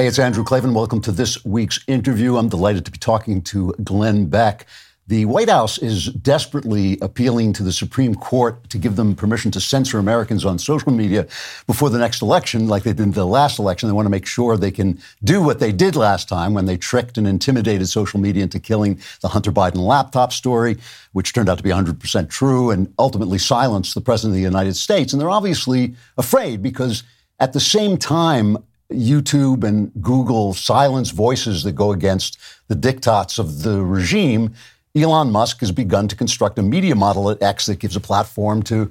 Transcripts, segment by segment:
Hey, it's Andrew Klavan. Welcome to this week's interview. I'm delighted to be talking to Glenn Beck. The White House is desperately appealing to the Supreme Court to give them permission to censor Americans on social media before the next election, like they did in the last election. They want to make sure they can do what they did last time when they tricked and intimidated social media into killing the Hunter Biden laptop story, which turned out to be 100% true and ultimately silenced the President of the United States. And they're obviously afraid because at the same time, YouTube and Google silence voices that go against the diktats of the regime. Elon Musk has begun to construct a media model at X that gives a platform to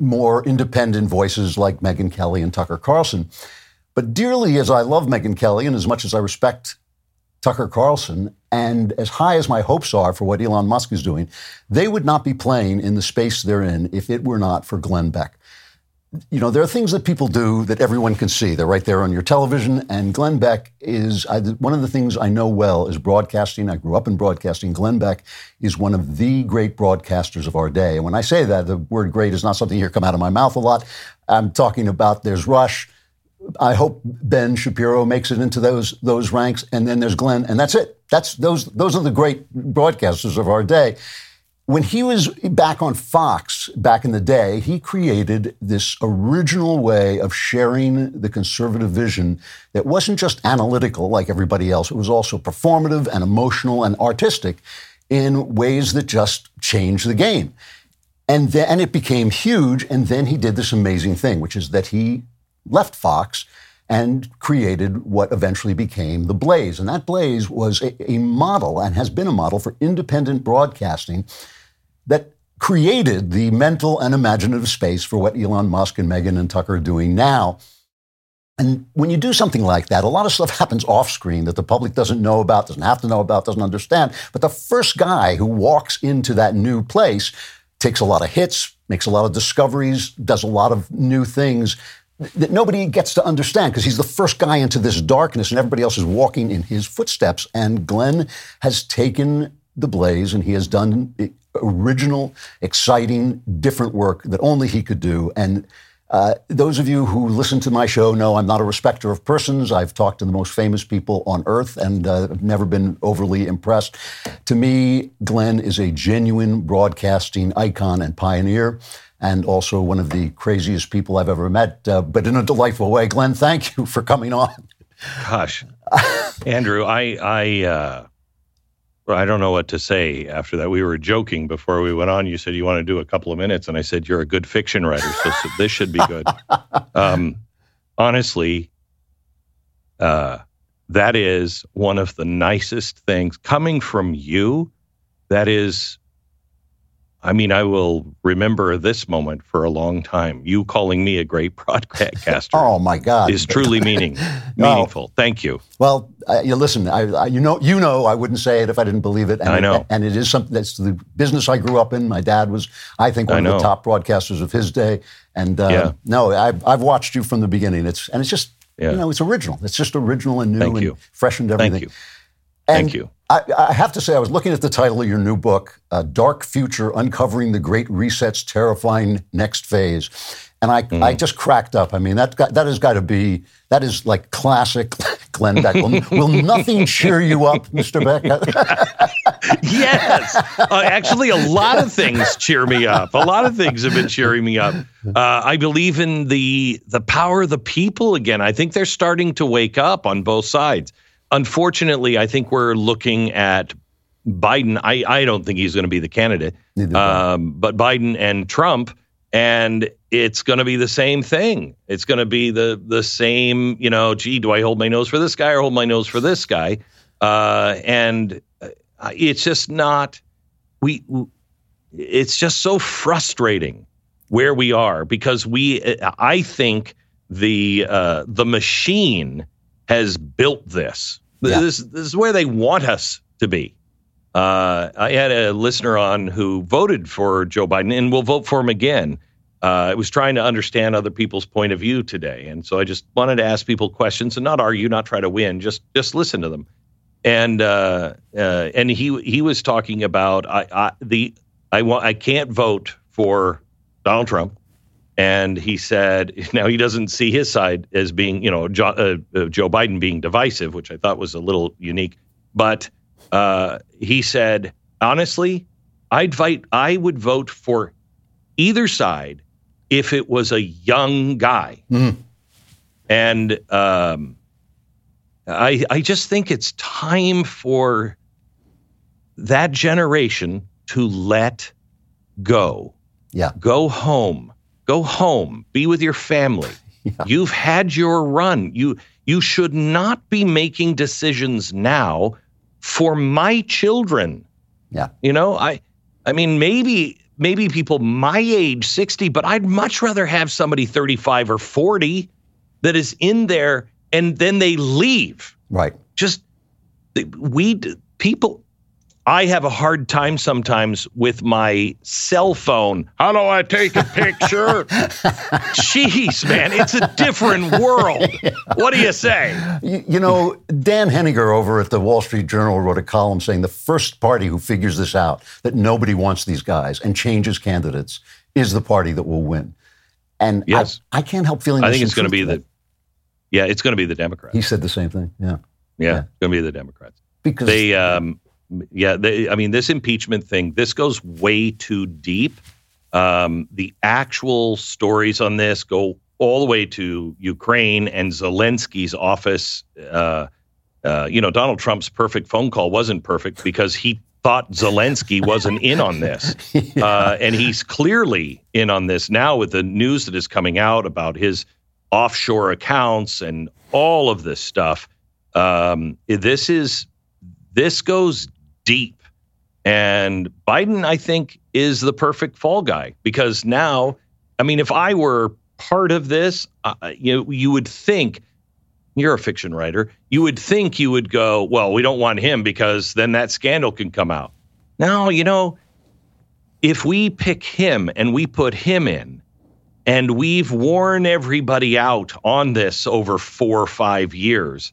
more independent voices like Megyn Kelly and Tucker Carlson. But dearly as I love Megyn Kelly and as much as I respect Tucker Carlson, and as high as my hopes are for what Elon Musk is doing, they would not be playing in the space they're in if it were not for Glenn Beck you know, there are things that people do that everyone can see. They're right there on your television. And Glenn Beck is I, one of the things I know well is broadcasting. I grew up in broadcasting. Glenn Beck is one of the great broadcasters of our day. And when I say that, the word great is not something you hear come out of my mouth a lot. I'm talking about there's Rush. I hope Ben Shapiro makes it into those those ranks, and then there's Glenn, and that's it. That's those those are the great broadcasters of our day when he was back on Fox back in the day, he created this original way of sharing the conservative vision that wasn't just analytical like everybody else. It was also performative and emotional and artistic in ways that just changed the game. And then it became huge. And then he did this amazing thing, which is that he left Fox and created what eventually became the Blaze. And that Blaze was a, a model and has been a model for independent broadcasting that created the mental and imaginative space for what Elon Musk and Megyn and Tucker are doing now. And when you do something like that, a lot of stuff happens off screen that the public doesn't know about, doesn't have to know about, doesn't understand. But the first guy who walks into that new place takes a lot of hits, makes a lot of discoveries, does a lot of new things that nobody gets to understand because he's the first guy into this darkness and everybody else is walking in his footsteps. And Glenn has taken the blaze and he has done original, exciting, different work that only he could do. And uh, those of you who listen to my show know I'm not a respecter of persons. I've talked to the most famous people on earth and uh, I've never been overly impressed. To me, Glenn is a genuine broadcasting icon and pioneer. And also one of the craziest people I've ever met, uh, but in a delightful way. Glenn, thank you for coming on. Gosh, Andrew, I, I, I don't know what to say after that. We were joking before we went on. You said you want to do a couple of minutes, and I said you're a good fiction writer, so, so this should be good. Um, honestly, uh, that is one of the nicest things coming from you. That is I mean, I will remember this moment for a long time. You calling me a great broadcaster. oh my God, is truly meaning meaningful. Thank you. Well, uh, you listen. I, I, you know, you know, I wouldn't say it if I didn't believe it. And I know, it, and it is something that's the business I grew up in. My dad was, I think, one of the top broadcasters of his day. And uh, yeah. no, I've, I've watched you from the beginning. It's and it's just, yeah. you know, it's original. It's just original and new Thank and you. fresh and everything. Thank you. And Thank you. I, I, have to say, I was looking at the title of your new book, uh, Dark Future Uncovering the Great Reset's Terrifying Next Phase. And I, mm. I just cracked up. I mean, that, got, that has got to be, that is like classic Glenn Beck. Will, will nothing cheer you up, Mr. Beck? yes. Uh, actually, a lot of things cheer me up. A lot of things have been cheering me up. Uh, I believe in the, the power of the people again. I think they're starting to wake up on both sides unfortunately, I think we're looking at Biden. I, I don't think he's going to be the candidate, um, but Biden and Trump, and it's going to be the same thing. It's going to be the the same. You know, gee, do I hold my nose for this guy or hold my nose for this guy? Uh, and uh, it's just not. We. It's just so frustrating where we are because we. I think the uh, the machine has built this. Yeah. This, this is where they want us to be. Uh, I had a listener on who voted for Joe Biden and will vote for him again. Uh, I was trying to understand other people's point of view today, and so I just wanted to ask people questions and not argue, not try to win, just just listen to them. And uh, uh, and he he was talking about I, I the I want I can't vote for Donald Trump and he said, now he doesn't see his side as being, you know, jo- uh, uh, Joe Biden being divisive, which I thought was a little unique. But uh, he said, honestly, I'd fight, I would vote for either side if it was a young guy. Mm. And um, I, I just think it's time for that generation to let go. Yeah. Go home. Go home. Be with your family. Yeah. You've had your run. You you should not be making decisions now for my children. Yeah. You know, I I mean maybe maybe people my age 60, but I'd much rather have somebody 35 or 40 that is in there and then they leave. Right. Just we people I have a hard time sometimes with my cell phone. How do I take a picture? Jeez, man, it's a different world. What do you say? You, you, know, Dan Henninger over at the Wall Street Journal wrote a column saying the first party who figures this out, that nobody wants these guys and changes candidates, is the party that will win. And yes. I, I can't help feeling. I think it's going to be the. Yeah, it's going to be the Democrats. He said the same thing. Yeah. Yeah, yeah. it's going to be the Democrats because they. Um, yeah, they, I mean, this impeachment thing, this goes way too deep. Um, the actual stories on this go all the way to Ukraine and Zelensky's office. Uh, uh, you know, Donald Trump's perfect phone call wasn't perfect because he thought Zelensky wasn't in on this. yeah. uh, and he's clearly in on this now with the news that is coming out about his offshore accounts and all of this stuff. Um, this is this goes deep. And Biden, I think, is the perfect fall guy because now, I mean, if I were part of this, uh, you you would think you're a fiction writer. You would think you would go, well, we don't want him because then that scandal can come out. Now, you know, if we pick him and we put him in, and we've worn everybody out on this over four or five years,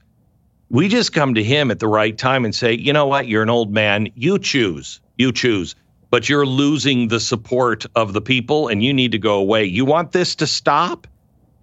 we just come to him at the right time and say, you know what, you're an old man. You choose. You choose. But you're losing the support of the people and you need to go away. You want this to stop?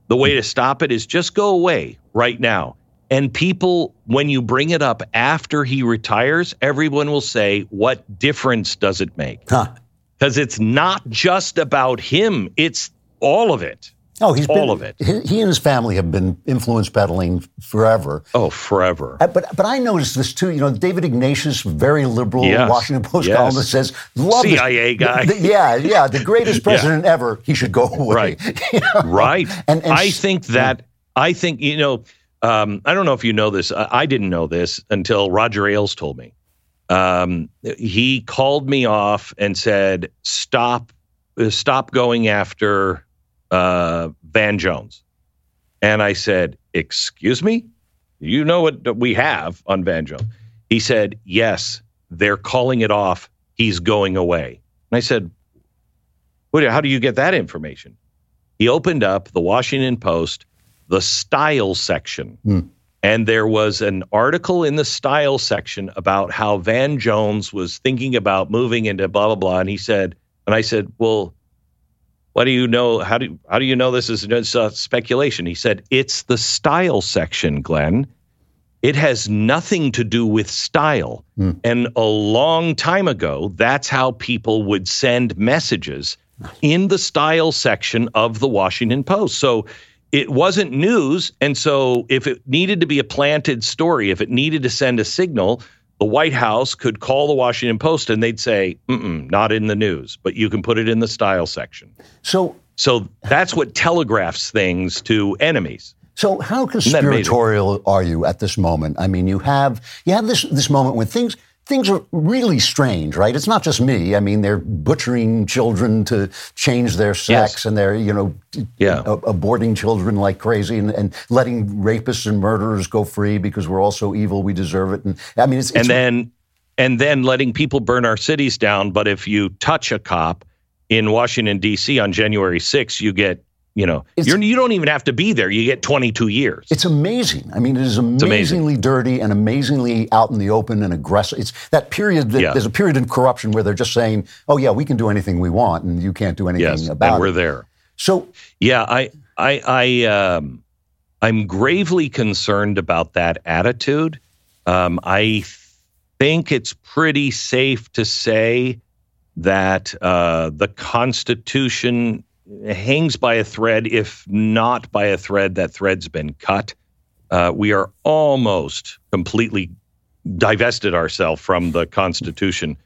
The way to stop it is just go away right now. And people, when you bring it up after he retires, everyone will say, What difference does it make? Because huh. it's not just about him, it's all of it. Oh, he's all been, of it. He and his family have been influence peddling forever. Oh, forever. Uh, but but I noticed this too. You know, David Ignatius, very liberal yes. Washington Post yes. columnist, says, "Love CIA this. guy." The, the, yeah, yeah, the greatest president yeah. ever. He should go away. Right. you know? Right. And, and, I think that I think you know. Um, I don't know if you know this. I, I didn't know this until Roger Ailes told me. Um, he called me off and said, "Stop, uh, stop going after." Uh, Van Jones. And I said, Excuse me? You know what we have on Van Jones? He said, Yes, they're calling it off. He's going away. And I said, How do you get that information? He opened up the Washington Post, the style section. Hmm. And there was an article in the style section about how Van Jones was thinking about moving into blah, blah, blah. And he said, and I said, Well, what do you know? How do how do you know this is just, uh, speculation? He said it's the style section, Glenn. It has nothing to do with style. Mm. And a long time ago, that's how people would send messages in the style section of the Washington Post. So it wasn't news. And so if it needed to be a planted story, if it needed to send a signal, the White House could call the Washington Post and they'd say, not in the news, but you can put it in the style section. So, so that's what telegraphs things to enemies. So how conspiratorial are you at this moment? I mean, you have you have this this moment when things things are really strange, right? It's not just me. I mean, they're butchering children to change their sex, yes. and they're you know, yeah. aborting children like crazy, and, and, letting rapists and murderers go free because we're all so evil we deserve it. And I mean, it's, it's and then and then letting people burn our cities down. But if you touch a cop in Washington D.C. on January 6th, you get you know, you're, you don't even have to be there. You get 22 years. It's amazing. I mean, it is amazingly dirty and amazingly out in the open and aggressive. It's that period. That, yeah. There's a period in corruption where they're just saying, "Oh yeah, we can do anything we want, and you can't do anything yes, about and we're it." there. So yeah, I I I um, I'm gravely concerned about that attitude. Um, I think it's pretty safe to say that uh, the Constitution hangs by a thread, if not by a thread, that thread's been cut. Uh, we are almost completely divested ourselves from the Constitution.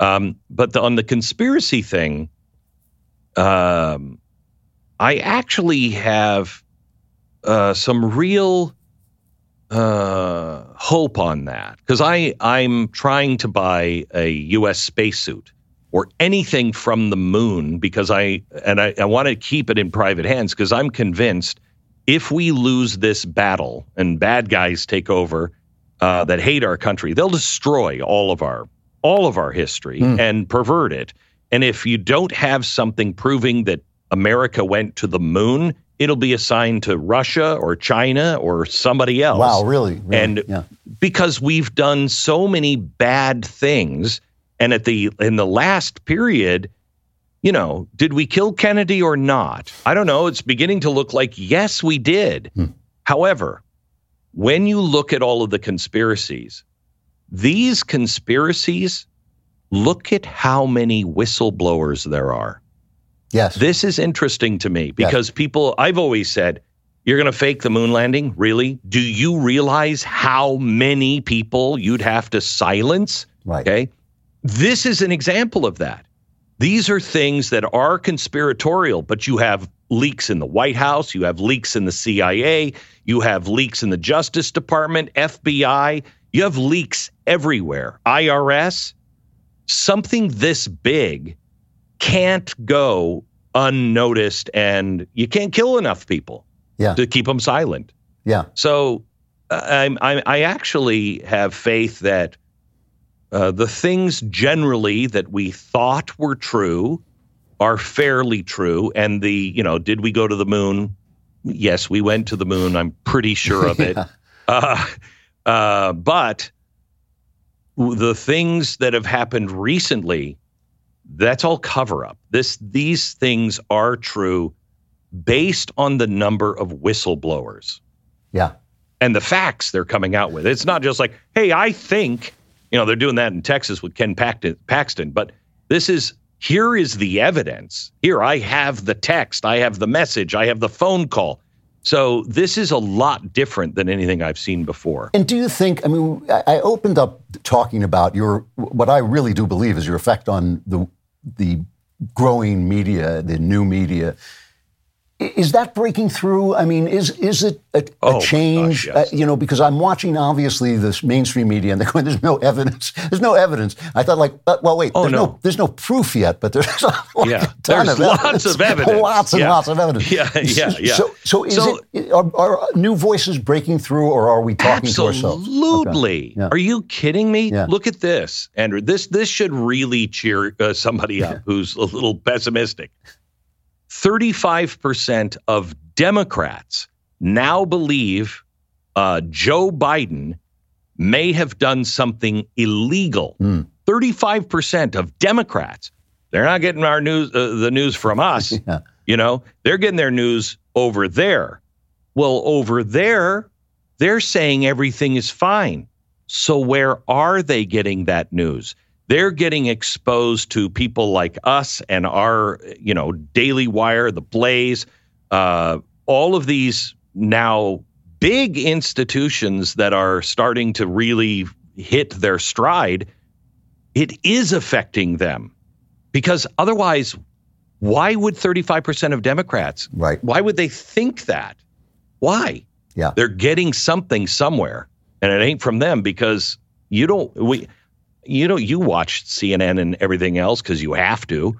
Um, but the, on the conspiracy thing, um, I actually have uh, some real uh, hope on that because I I'm trying to buy a U.S. spacesuit or anything from the moon because I and I, I want to keep it in private hands because I'm convinced if we lose this battle and bad guys take over uh, that hate our country, they'll destroy all of our all of our history mm. and pervert it. And if you don't have something proving that America went to the moon, it'll be assigned to Russia or China or somebody else. Wow, really? really? And yeah. because we've done so many bad things and at the in the last period, you know, did we kill Kennedy or not? I don't know. It's beginning to look like yes, we did. Hmm. However, when you look at all of the conspiracies, these conspiracies, look at how many whistleblowers there are. Yes. This is interesting to me because yes. people, I've always said, you're going to fake the moon landing? Really? Do you realize how many people you'd have to silence? Right. Okay. This is an example of that. These are things that are conspiratorial, but you have leaks in the White House, you have leaks in the CIA, you have leaks in the Justice Department, FBI, you have leaks everywhere. IRS, something this big can't go unnoticed and you can't kill enough people yeah. to keep them silent. Yeah. So uh, I'm, I, I actually have faith that uh, the things generally that we thought were true are fairly true. And the, you know, did we go to the moon? Yes, we went to the moon. I'm pretty sure of it. yeah. uh, uh, but the things that have happened recently, that's all cover up. This, these things are true based on the number of whistleblowers. Yeah. And the facts they're coming out with. It's not just like, hey, I think you know, they're doing that in Texas with Ken Paxton, but this is here is the evidence. Here, I have the text, I have the message, I have the phone call. So this is a lot different than anything I've seen before. And do you think? I mean, I opened up talking about your what I really do believe is your effect on the the growing media, the new media. Is that breaking through? I mean, is is it a, oh, change? Gosh, yes. uh, you know, because I'm watching obviously this mainstream media, and they're going, "There's no evidence. There's no evidence." I thought, like, uh, well, wait, oh, there's no. no. there's no proof yet, but there's a yeah, there's of lots evidence. of evidence, lots and yeah. lots of evidence. Yeah, yeah, yeah. So, so is so, it are, are, new voices breaking through, or are we talking absolutely. to ourselves? Absolutely. Okay. Yeah. Are you kidding me? Yeah. Look at this, Andrew. This this should really cheer uh, somebody up who's a little pessimistic. 35% of Democrats now believe uh, Joe Biden may have done something illegal. Mm. 35% of Democrats, they're not getting our news, uh, the news from us. yeah. You know, they're getting their news over there. Well, over there, they're saying everything is fine. So where are they getting that news? They're getting exposed to people like us and our, you know, Daily Wire, the Blaze, uh, all of these now big institutions that are starting to really hit their stride. It is affecting them because otherwise, why would 35% of Democrats? Right. Why would they think that? Why? Yeah. They're getting something somewhere and it ain't from them because you don't we you know, you watch CNN and everything else because you have to.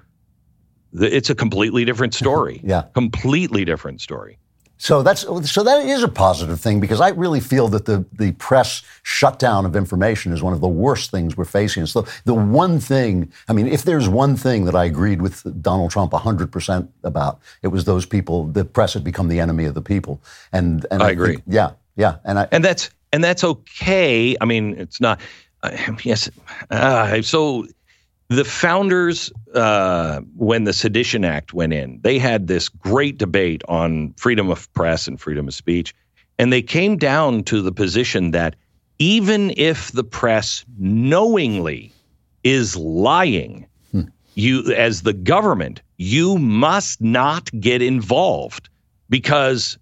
It's a completely different story. yeah, completely different story. So that's so that is a positive thing because I really feel that the the press shutdown of information is one of the worst things we're facing. So the one thing, I mean, if there's one thing that I agreed with Donald Trump 100% about, it was those people, the press had become the enemy of the people. And, and I, I agree. Think, yeah, yeah. And I, and that's, and that's okay. I mean, it's not, yes. Uh, so the founders, uh, when the Sedition Act went in, they had this great debate on freedom of press and freedom of speech. And they came down to the position that even if the press knowingly is lying, hmm. you, as the government, you must not get involved because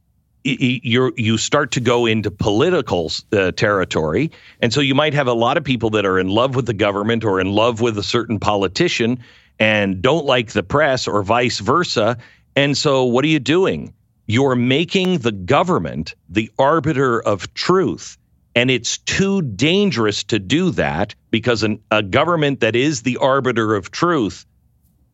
you you start to go into political uh, territory, and so you might have a lot of people that are in love with the government or in love with a certain politician and don't like the press, or vice versa. And so, what are you doing? You're making the government the arbiter of truth. And it's too dangerous to do that because an, a government that is the arbiter of truth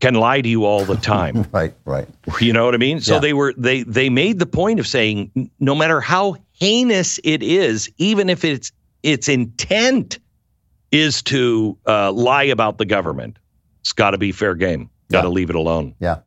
can lie to you all the time. right, right. You know what I mean? So yeah. they were they they made the point of saying no matter how heinous it is, even if it's its intent is to uh, lie about the government, it's got to be fair game. Got to yeah. leave it alone. Yeah.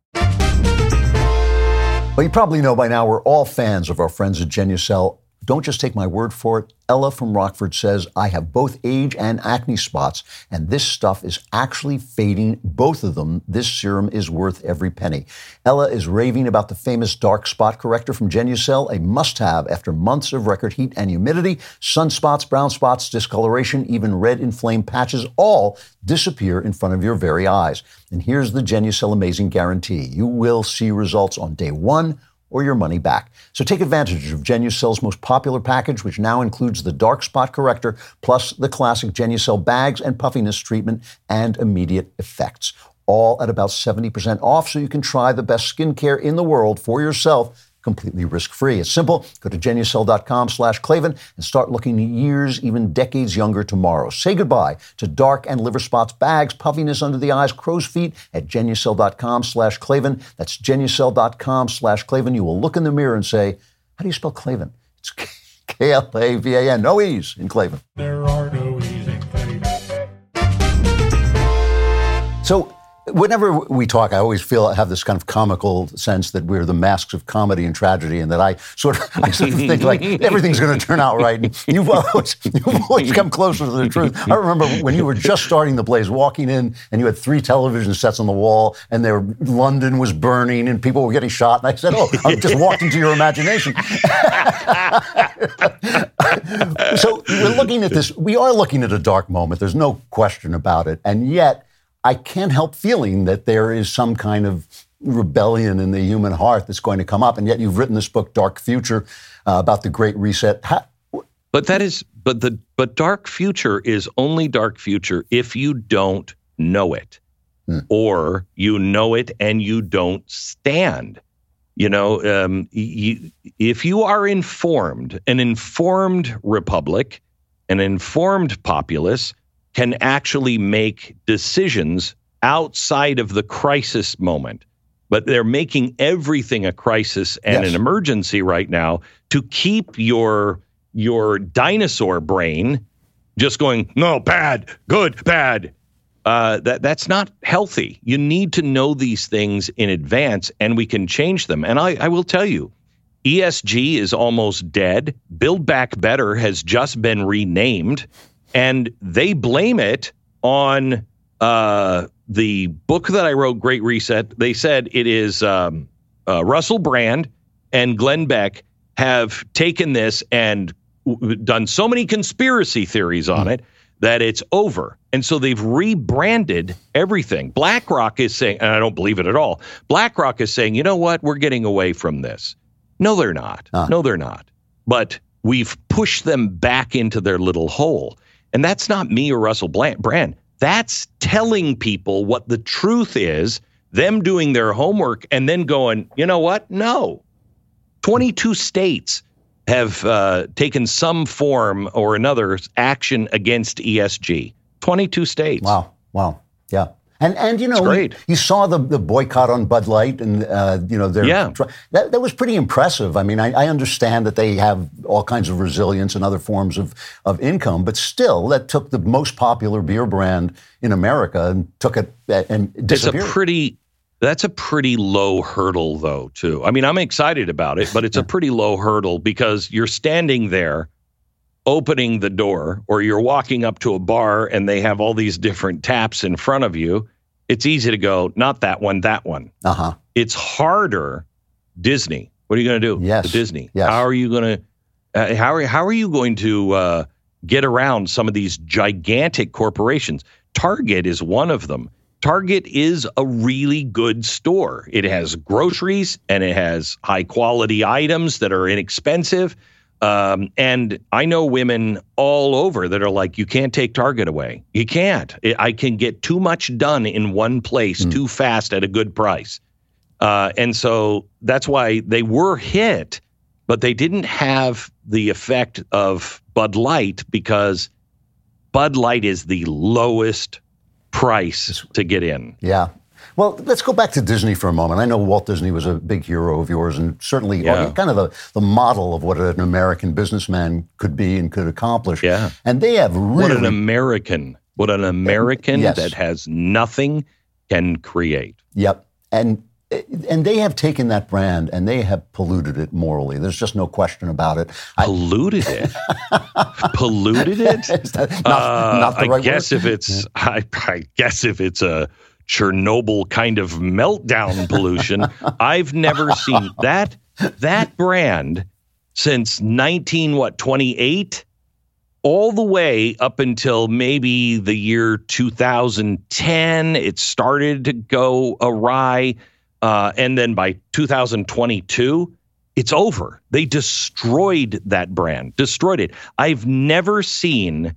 Well, you probably know by now we're all fans of our friends at Genucel don't just take my word for it. Ella from Rockford says, I have both age and acne spots, and this stuff is actually fading both of them. This serum is worth every penny. Ella is raving about the famous dark spot corrector from Genucel, a must have after months of record heat and humidity. Sunspots, brown spots, discoloration, even red inflamed patches all disappear in front of your very eyes. And here's the Genucel amazing guarantee you will see results on day one or your money back. So take advantage of Genucel's most popular package, which now includes the dark spot corrector, plus the classic Genucel bags and puffiness treatment and immediate effects. All at about 70% off, so you can try the best skincare in the world for yourself completely risk-free. It's simple. Go to genucel.com slash Klavan and start looking years, even decades younger tomorrow. Say goodbye to dark and liver spots, bags, puffiness under the eyes, crow's feet at genucel.com slash Klavan. That's genucel.com slash Klavan. You will look in the mirror and say, how do you spell Klavan? It's K-L-A-V-A-N. No E's in Klavan. There are no E's in Klavan. So whenever we talk, I always feel I have this kind of comical sense that we're the masks of comedy and tragedy, and that I sort of, I sort of think like everything's going to turn out right. And you've always, you've always come closer to the truth. I remember when you were just starting the Blaze, walking in, and you had three television sets on the wall, and there London was burning, and people were getting shot. And I said, "Oh, I just walked into your imagination." so we're looking at this. We are looking at a dark moment. There's no question about it, and yet I can't help feeling that there is some kind of rebellion in the human heart that's going to come up. And yet you've written this book, Dark Future, uh, about the Great Reset. How, but that is, but the, but Dark Future is only Dark Future if you don't know it, hmm. or you know it and you don't stand. You know, um, you, if you are informed, an informed republic, an informed populace can actually make decisions outside of the crisis moment. But they're making everything a crisis and yes. an emergency right now to keep your your dinosaur brain just going, no, bad, good, bad. Uh, that that's not healthy. You need to know these things in advance, and we can change them. And I, I will tell you, ESG is almost dead. Build Back Better has just been renamed and they blame it on uh, the book that I wrote, Great Reset. They said it is um, uh, Russell Brand and Glenn Beck have taken this and w- done so many conspiracy theories on mm. it that it's over. And so they've rebranded everything. BlackRock is saying, and I don't believe it at all, BlackRock is saying, you know what? We're getting away from this. No, they're not. Uh. No, they're not. But we've pushed them back into their little hole. And that's not me or Russell Brand. That's telling people what the truth is, them doing their homework, and then going, you know what? No. 22 states have uh, taken some form or another action against ESG. 22 states. Wow. Wow. Yeah. And and you know you saw the, the boycott on Bud Light and uh, you know yeah. that that was pretty impressive. I mean I, I, understand that they have all kinds of resilience and other forms of of income, but still that took the most popular beer brand in America and took it uh, and disappeared. It's a pretty that's a pretty low hurdle though too. I mean I'm excited about it, but it's a pretty low hurdle because you're standing there opening the door or you're walking up to a bar and they have all these different taps in front of you, it's easy to go, not that one, that one. Uh huh. It's harder. Disney. What are you going to do? Yes. Disney. Yes. How are you going to? Uh, how are how are you going to uh, get around some of these gigantic corporations? Target is one of them. Target is a really good store. It has groceries and it has high quality items that are inexpensive. Um, and I know women all over that are like, you can't take Target away. You can't. I can get too much done in one place too fast at a good price. Uh, and so that's why they were hit, but they didn't have the effect of Bud Light because Bud Light is the lowest price to get in. Yeah. Well, let's go back to Disney for a moment. I know Walt Disney was a big hero of yours and certainly Yeah. kind of the, the model of what an American businessman could be and could accomplish. Yeah. And they have really. What an American, what an American Yes. that has nothing can create. Yep. And and they have taken that brand and they have polluted it morally. There's just no question about it. I, Polluted it. Polluted it. not, Uh, not the I right guess word? if it's, I, I guess if it's a Chernobyl kind of meltdown pollution, I've never seen that that brand since nineteen what twenty eight, all the way up until maybe the year two thousand ten. It started to go awry, uh, and then by two thousand twenty two. It's over. They destroyed that brand, destroyed it. I've never seen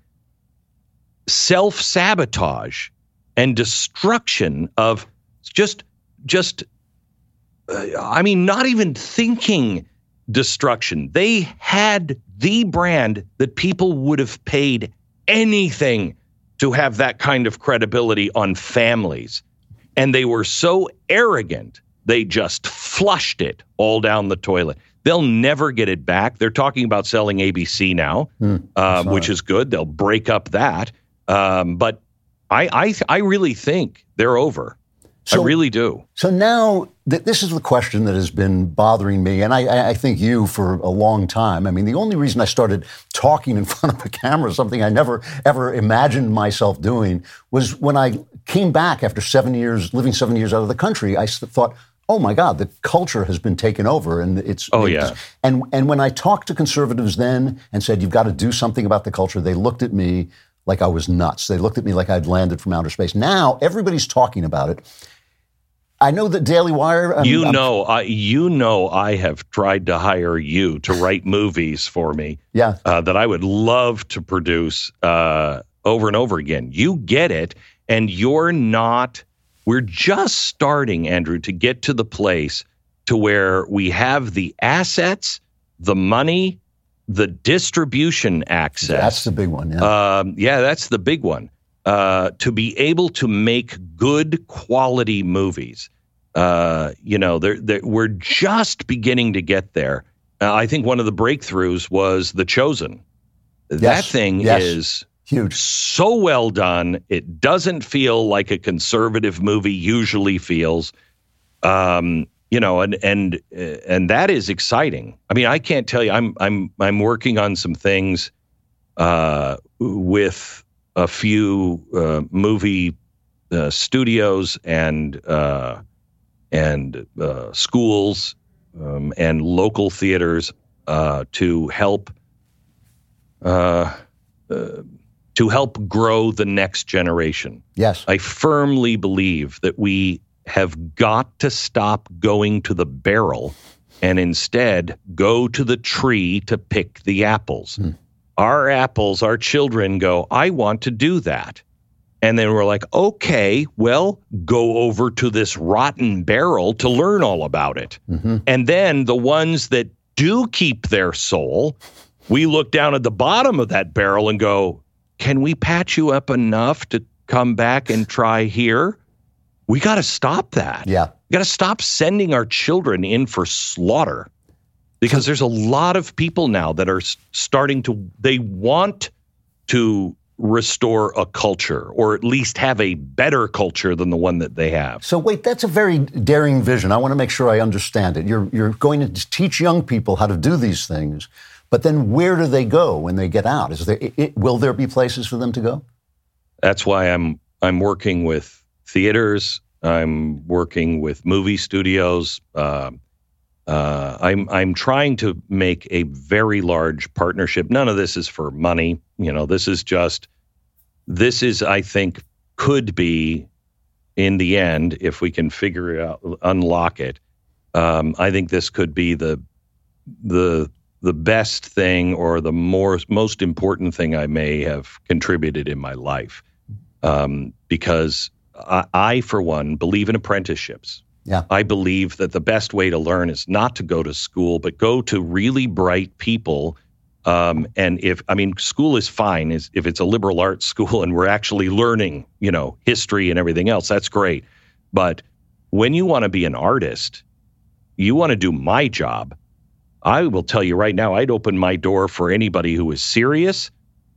self sabotage and destruction of just just uh, I mean not even thinking destruction. They had the brand that people would have paid anything to have that kind of credibility on families. And they were so arrogant, they just flushed it all down the toilet. They'll never get it back. They're talking about selling ABC now, um, which is good. They'll break up that. Um, but I, I, I really think they're over. So- I really do. So now, th- this is the question that has been bothering me, and I- I, I think you for a long time. I mean, the only reason I started talking in front of a camera, something I never ever imagined myself doing, was when I came back after seven years, living seven years out of the country. I thought, oh my God, the culture has been taken over, and it's Oh, it's- yeah. And and when I talked to conservatives then and said you've got to do something about the culture, they looked at me like I was nuts. They looked at me like I'd landed from outer space. Now everybody's talking about it. I know that Daily Wire. I'm- You know, I, you know, I have tried to hire you to write movies for me yeah, uh, that I would love to produce uh, over and over again. You get it, and you're not. We're just starting, Andrew, to get to the place to where we have the assets, the money, the distribution access. that's the big one. Yeah. Um, yeah, that's the big one. Uh, to be able to make good quality movies. Uh, you know, they're, they're, we're just beginning to get there. Uh, I think one of the breakthroughs was The Chosen. That thing yes. is Huge. so well done. It doesn't feel like a conservative movie usually feels. Um, you know, and and uh, and that is exciting. I mean, I can't tell you. I'm I'm I'm working on some things uh, with a few uh, movie uh, studios and uh, and uh, schools um, and local theaters uh, to help uh, uh, to help grow the next generation. Yes. I firmly believe that we have got to stop going to the barrel and instead go to the tree to pick the apples. Hmm. Our apples, our children go, I want to do that. And then we're like, okay, well, go over to this rotten barrel to learn all about it. Mm-hmm. And then the ones that do keep their soul, we look down at the bottom of that barrel and go, can we patch you up enough to come back and try here? We got to stop that. Yeah. We got to stop sending our children in for slaughter because there's a lot of people now that are starting to, they want to restore a culture or at least have a better culture than the one that they have. So wait, that's a very daring vision. I want to make sure I understand it. You're you're going to teach young people how to do these things, But then where do they go when they get out? Is there, it, will there be places for them to go? That's why I'm I'm working with theaters. I'm working with movie studios. Uh, uh, I'm I'm trying to make a very large partnership. None of this is for money. You know, this is just this is I think could be in the end if we can figure it out, unlock it. Um, I think this could be the the the best thing or the more most important thing I may have contributed in my life, um, because I, I, for one, believe in apprenticeships. Yeah. I believe that the best way to learn is not to go to school, but go to really bright people. Um, and if I mean, school is fine is if it's a liberal arts school and we're actually learning, you know, history and everything else. That's great. But when you want to be an artist, you want to do my job. I will tell you right now, I'd open my door for anybody who is serious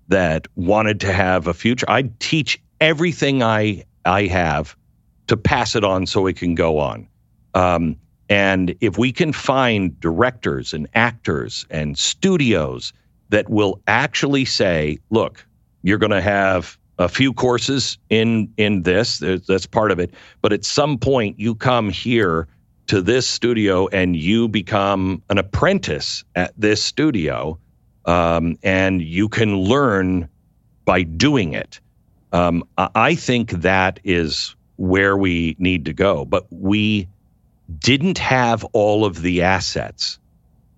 that wanted to have a future. I'd teach everything I I have to pass it on so it can go on. Um, and if we can find directors and actors and studios that will actually say, look, you're going to have a few courses in in this, that's part of it, but at some point you come here to this studio and you become an apprentice at this studio, um, and you can learn by doing it. Um, I think that is where we need to go. But we didn't have all of the assets.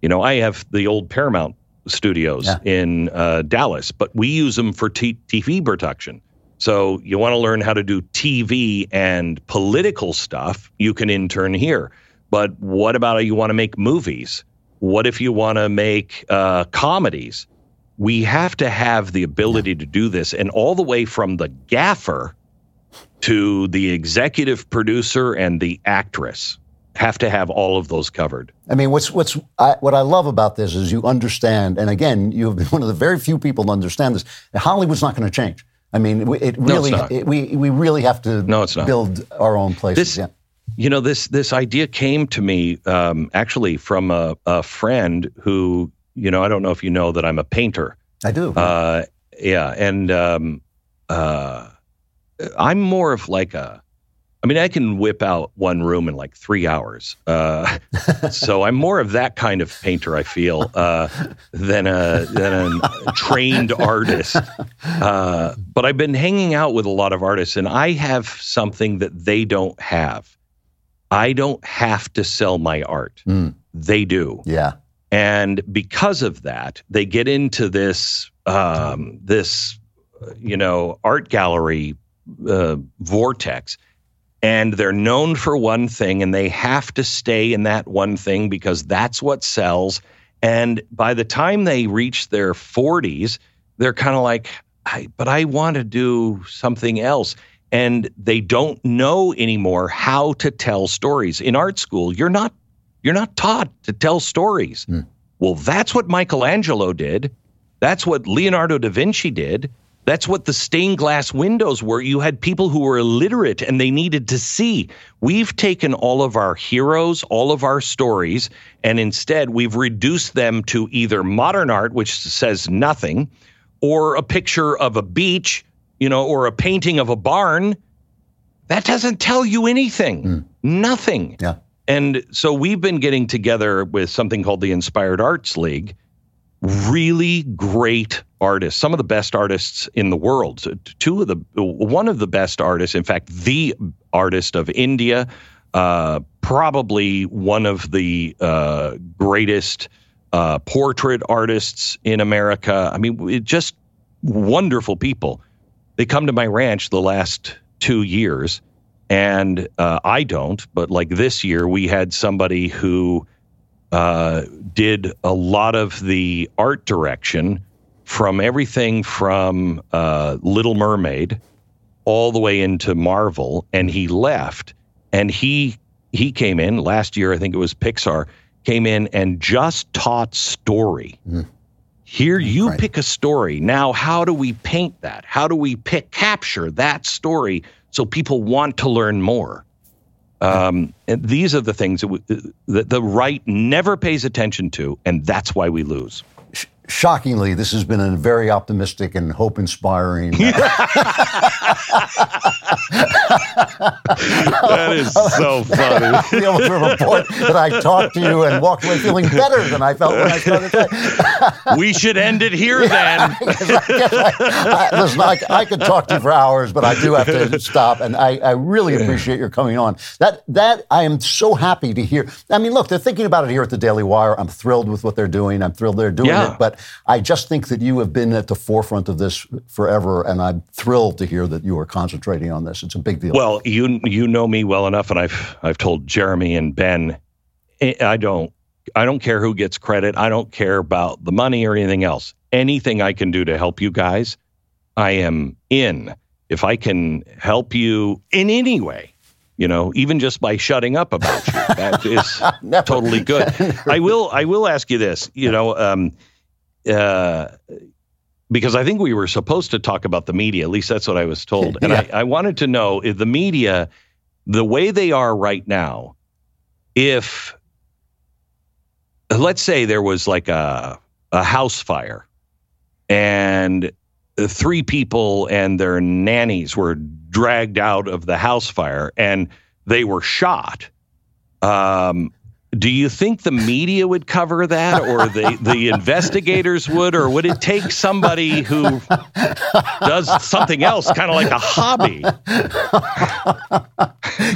You know, I have the old Paramount studios yeah. in uh, Dallas, but we use them for t- TV production. So you want to learn how to do TV and political stuff, you can intern here. But what about you want to make movies? What if you want to make uh, comedies? We have to have the ability to do this, and all the way from the gaffer to the executive producer and the actress have to have all of those covered. I mean, what's what's I, what I love about this is you understand, and again, you've been one of the very few people to understand this. Hollywood's not going to change. I mean, it really no, it, we we really have to no, it's not. build our own places. This, yeah. You know, this this idea came to me um, actually from a, a friend who, you know, I don't know if you know that I'm a painter. I do. Uh, yeah, and um, uh, I'm more of like a, I mean, I can whip out one room in like three hours. Uh, so I'm more of that kind of painter, I feel, uh, than a than a trained artist. Uh, but I've been hanging out with a lot of artists, and I have something that they don't have. I don't have to sell my art. Mm. They do. Yeah. And because of that, they get into this um, this you know art gallery uh, vortex. And they're known for one thing and they have to stay in that one thing because that's what sells. And by the time they reach their 40s they're kind of like but i want to do something else. And they don't know anymore how to tell stories. In art school you're not you're not taught to tell stories mm. well that's what michelangelo did that's what leonardo da vinci did that's what the stained glass windows were. You had people who were illiterate and they needed to see. We've taken all of our heroes, all of our stories, and instead we've reduced them to either modern art, which says nothing, or a picture of a beach, you know, or a painting of a barn. That doesn't tell you anything. Mm. Nothing. Yeah. And so we've been getting together with something called the Inspired Arts League really great artists, some of the best artists in the world. Two of the, one of the best artists, in fact, the artist of India, uh, probably one of the uh, greatest uh, portrait artists in America. I mean, just wonderful people. They come to my ranch the last two years, and uh, I don't, but like this year, we had somebody who uh, did a lot of the art direction from everything from uh, Little Mermaid all the way into Marvel, and he left. And he he came in last year. I think it was Pixar came in and just taught story. Mm. Here you right. pick a story. Now, how do we paint that? How do we pick capture that story so people want to learn more? Um, and these are the things that, we, that, the right never pays attention to, and that's why we lose. Shockingly, this has been a very optimistic and hope inspiring. Uh, that is so funny. Be able to report that I talked to you and walked away feeling better than I felt when I started. we should end it here then. I, I, I, listen, I, I, could talk to you for hours, but I do have to stop. And I, I really appreciate your coming on. That that I am so happy to hear. I mean, look, they're thinking about it here at the Daily Wire. I'm thrilled with what they're doing. I'm thrilled they're doing yeah. it. But I just think that you have been at the forefront of this forever, and I'm thrilled to hear that you are concentrating on this. It's a big deal. Well, you you know me well enough, and I've I've told Jeremy and Ben, eh, I don't I don't care who gets credit. I don't care about the money or anything else. Anything I can do to help you guys, I am in. If I can help you in any way, you know, even just by shutting up about you, that is totally good. I will I will ask you this, you know, um, uh, because I think we were supposed to talk about the media. At least that's what I was told. And yeah. I, I wanted to know if the media, the way they are right now, if let's say there was like a a house fire and three people and their nannies were dragged out of the house fire and they were shot um, do you think the media would cover that, or the, the investigators would, or would it take somebody who does something else, kind of like a hobby?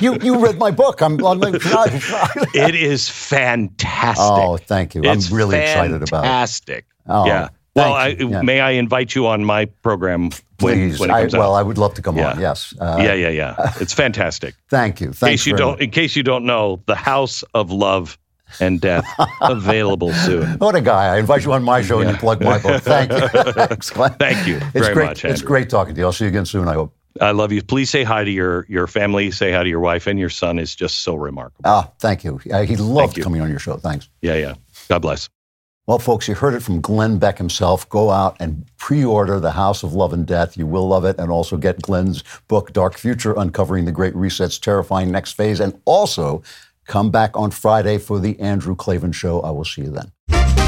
you you read my book. I'm on my. it is fantastic. Oh, thank you. It's I'm really excited about it. Fantastic. Oh, yeah. Well, I, yeah. may I invite you on my program Please. when comes I? Well, I would love to come yeah. on. Yes. Uh, yeah, yeah, yeah. It's fantastic. thank you. Thanks in case you don't, in case you don't know, the House of Love and Death available soon. What a guy! I invite you on my show yeah. and you plug my book. Thank you. Thank you it's very great, much. It's great talking to you. I'll see you again soon. I hope. I love you. Please say hi to your your family. Say hi to your wife and your son. is just so remarkable. Ah, thank you. Uh, he loved coming on your show. Thanks. Yeah, yeah. God bless. Well, folks, you heard it from Glenn Beck himself. Go out and pre order The House of Love and Death. You will love it. And also get Glenn's book, Dark Future Uncovering the Great Reset's Terrifying Next Phase. And also come back on Friday for The Andrew Klavan Show. I will see you then.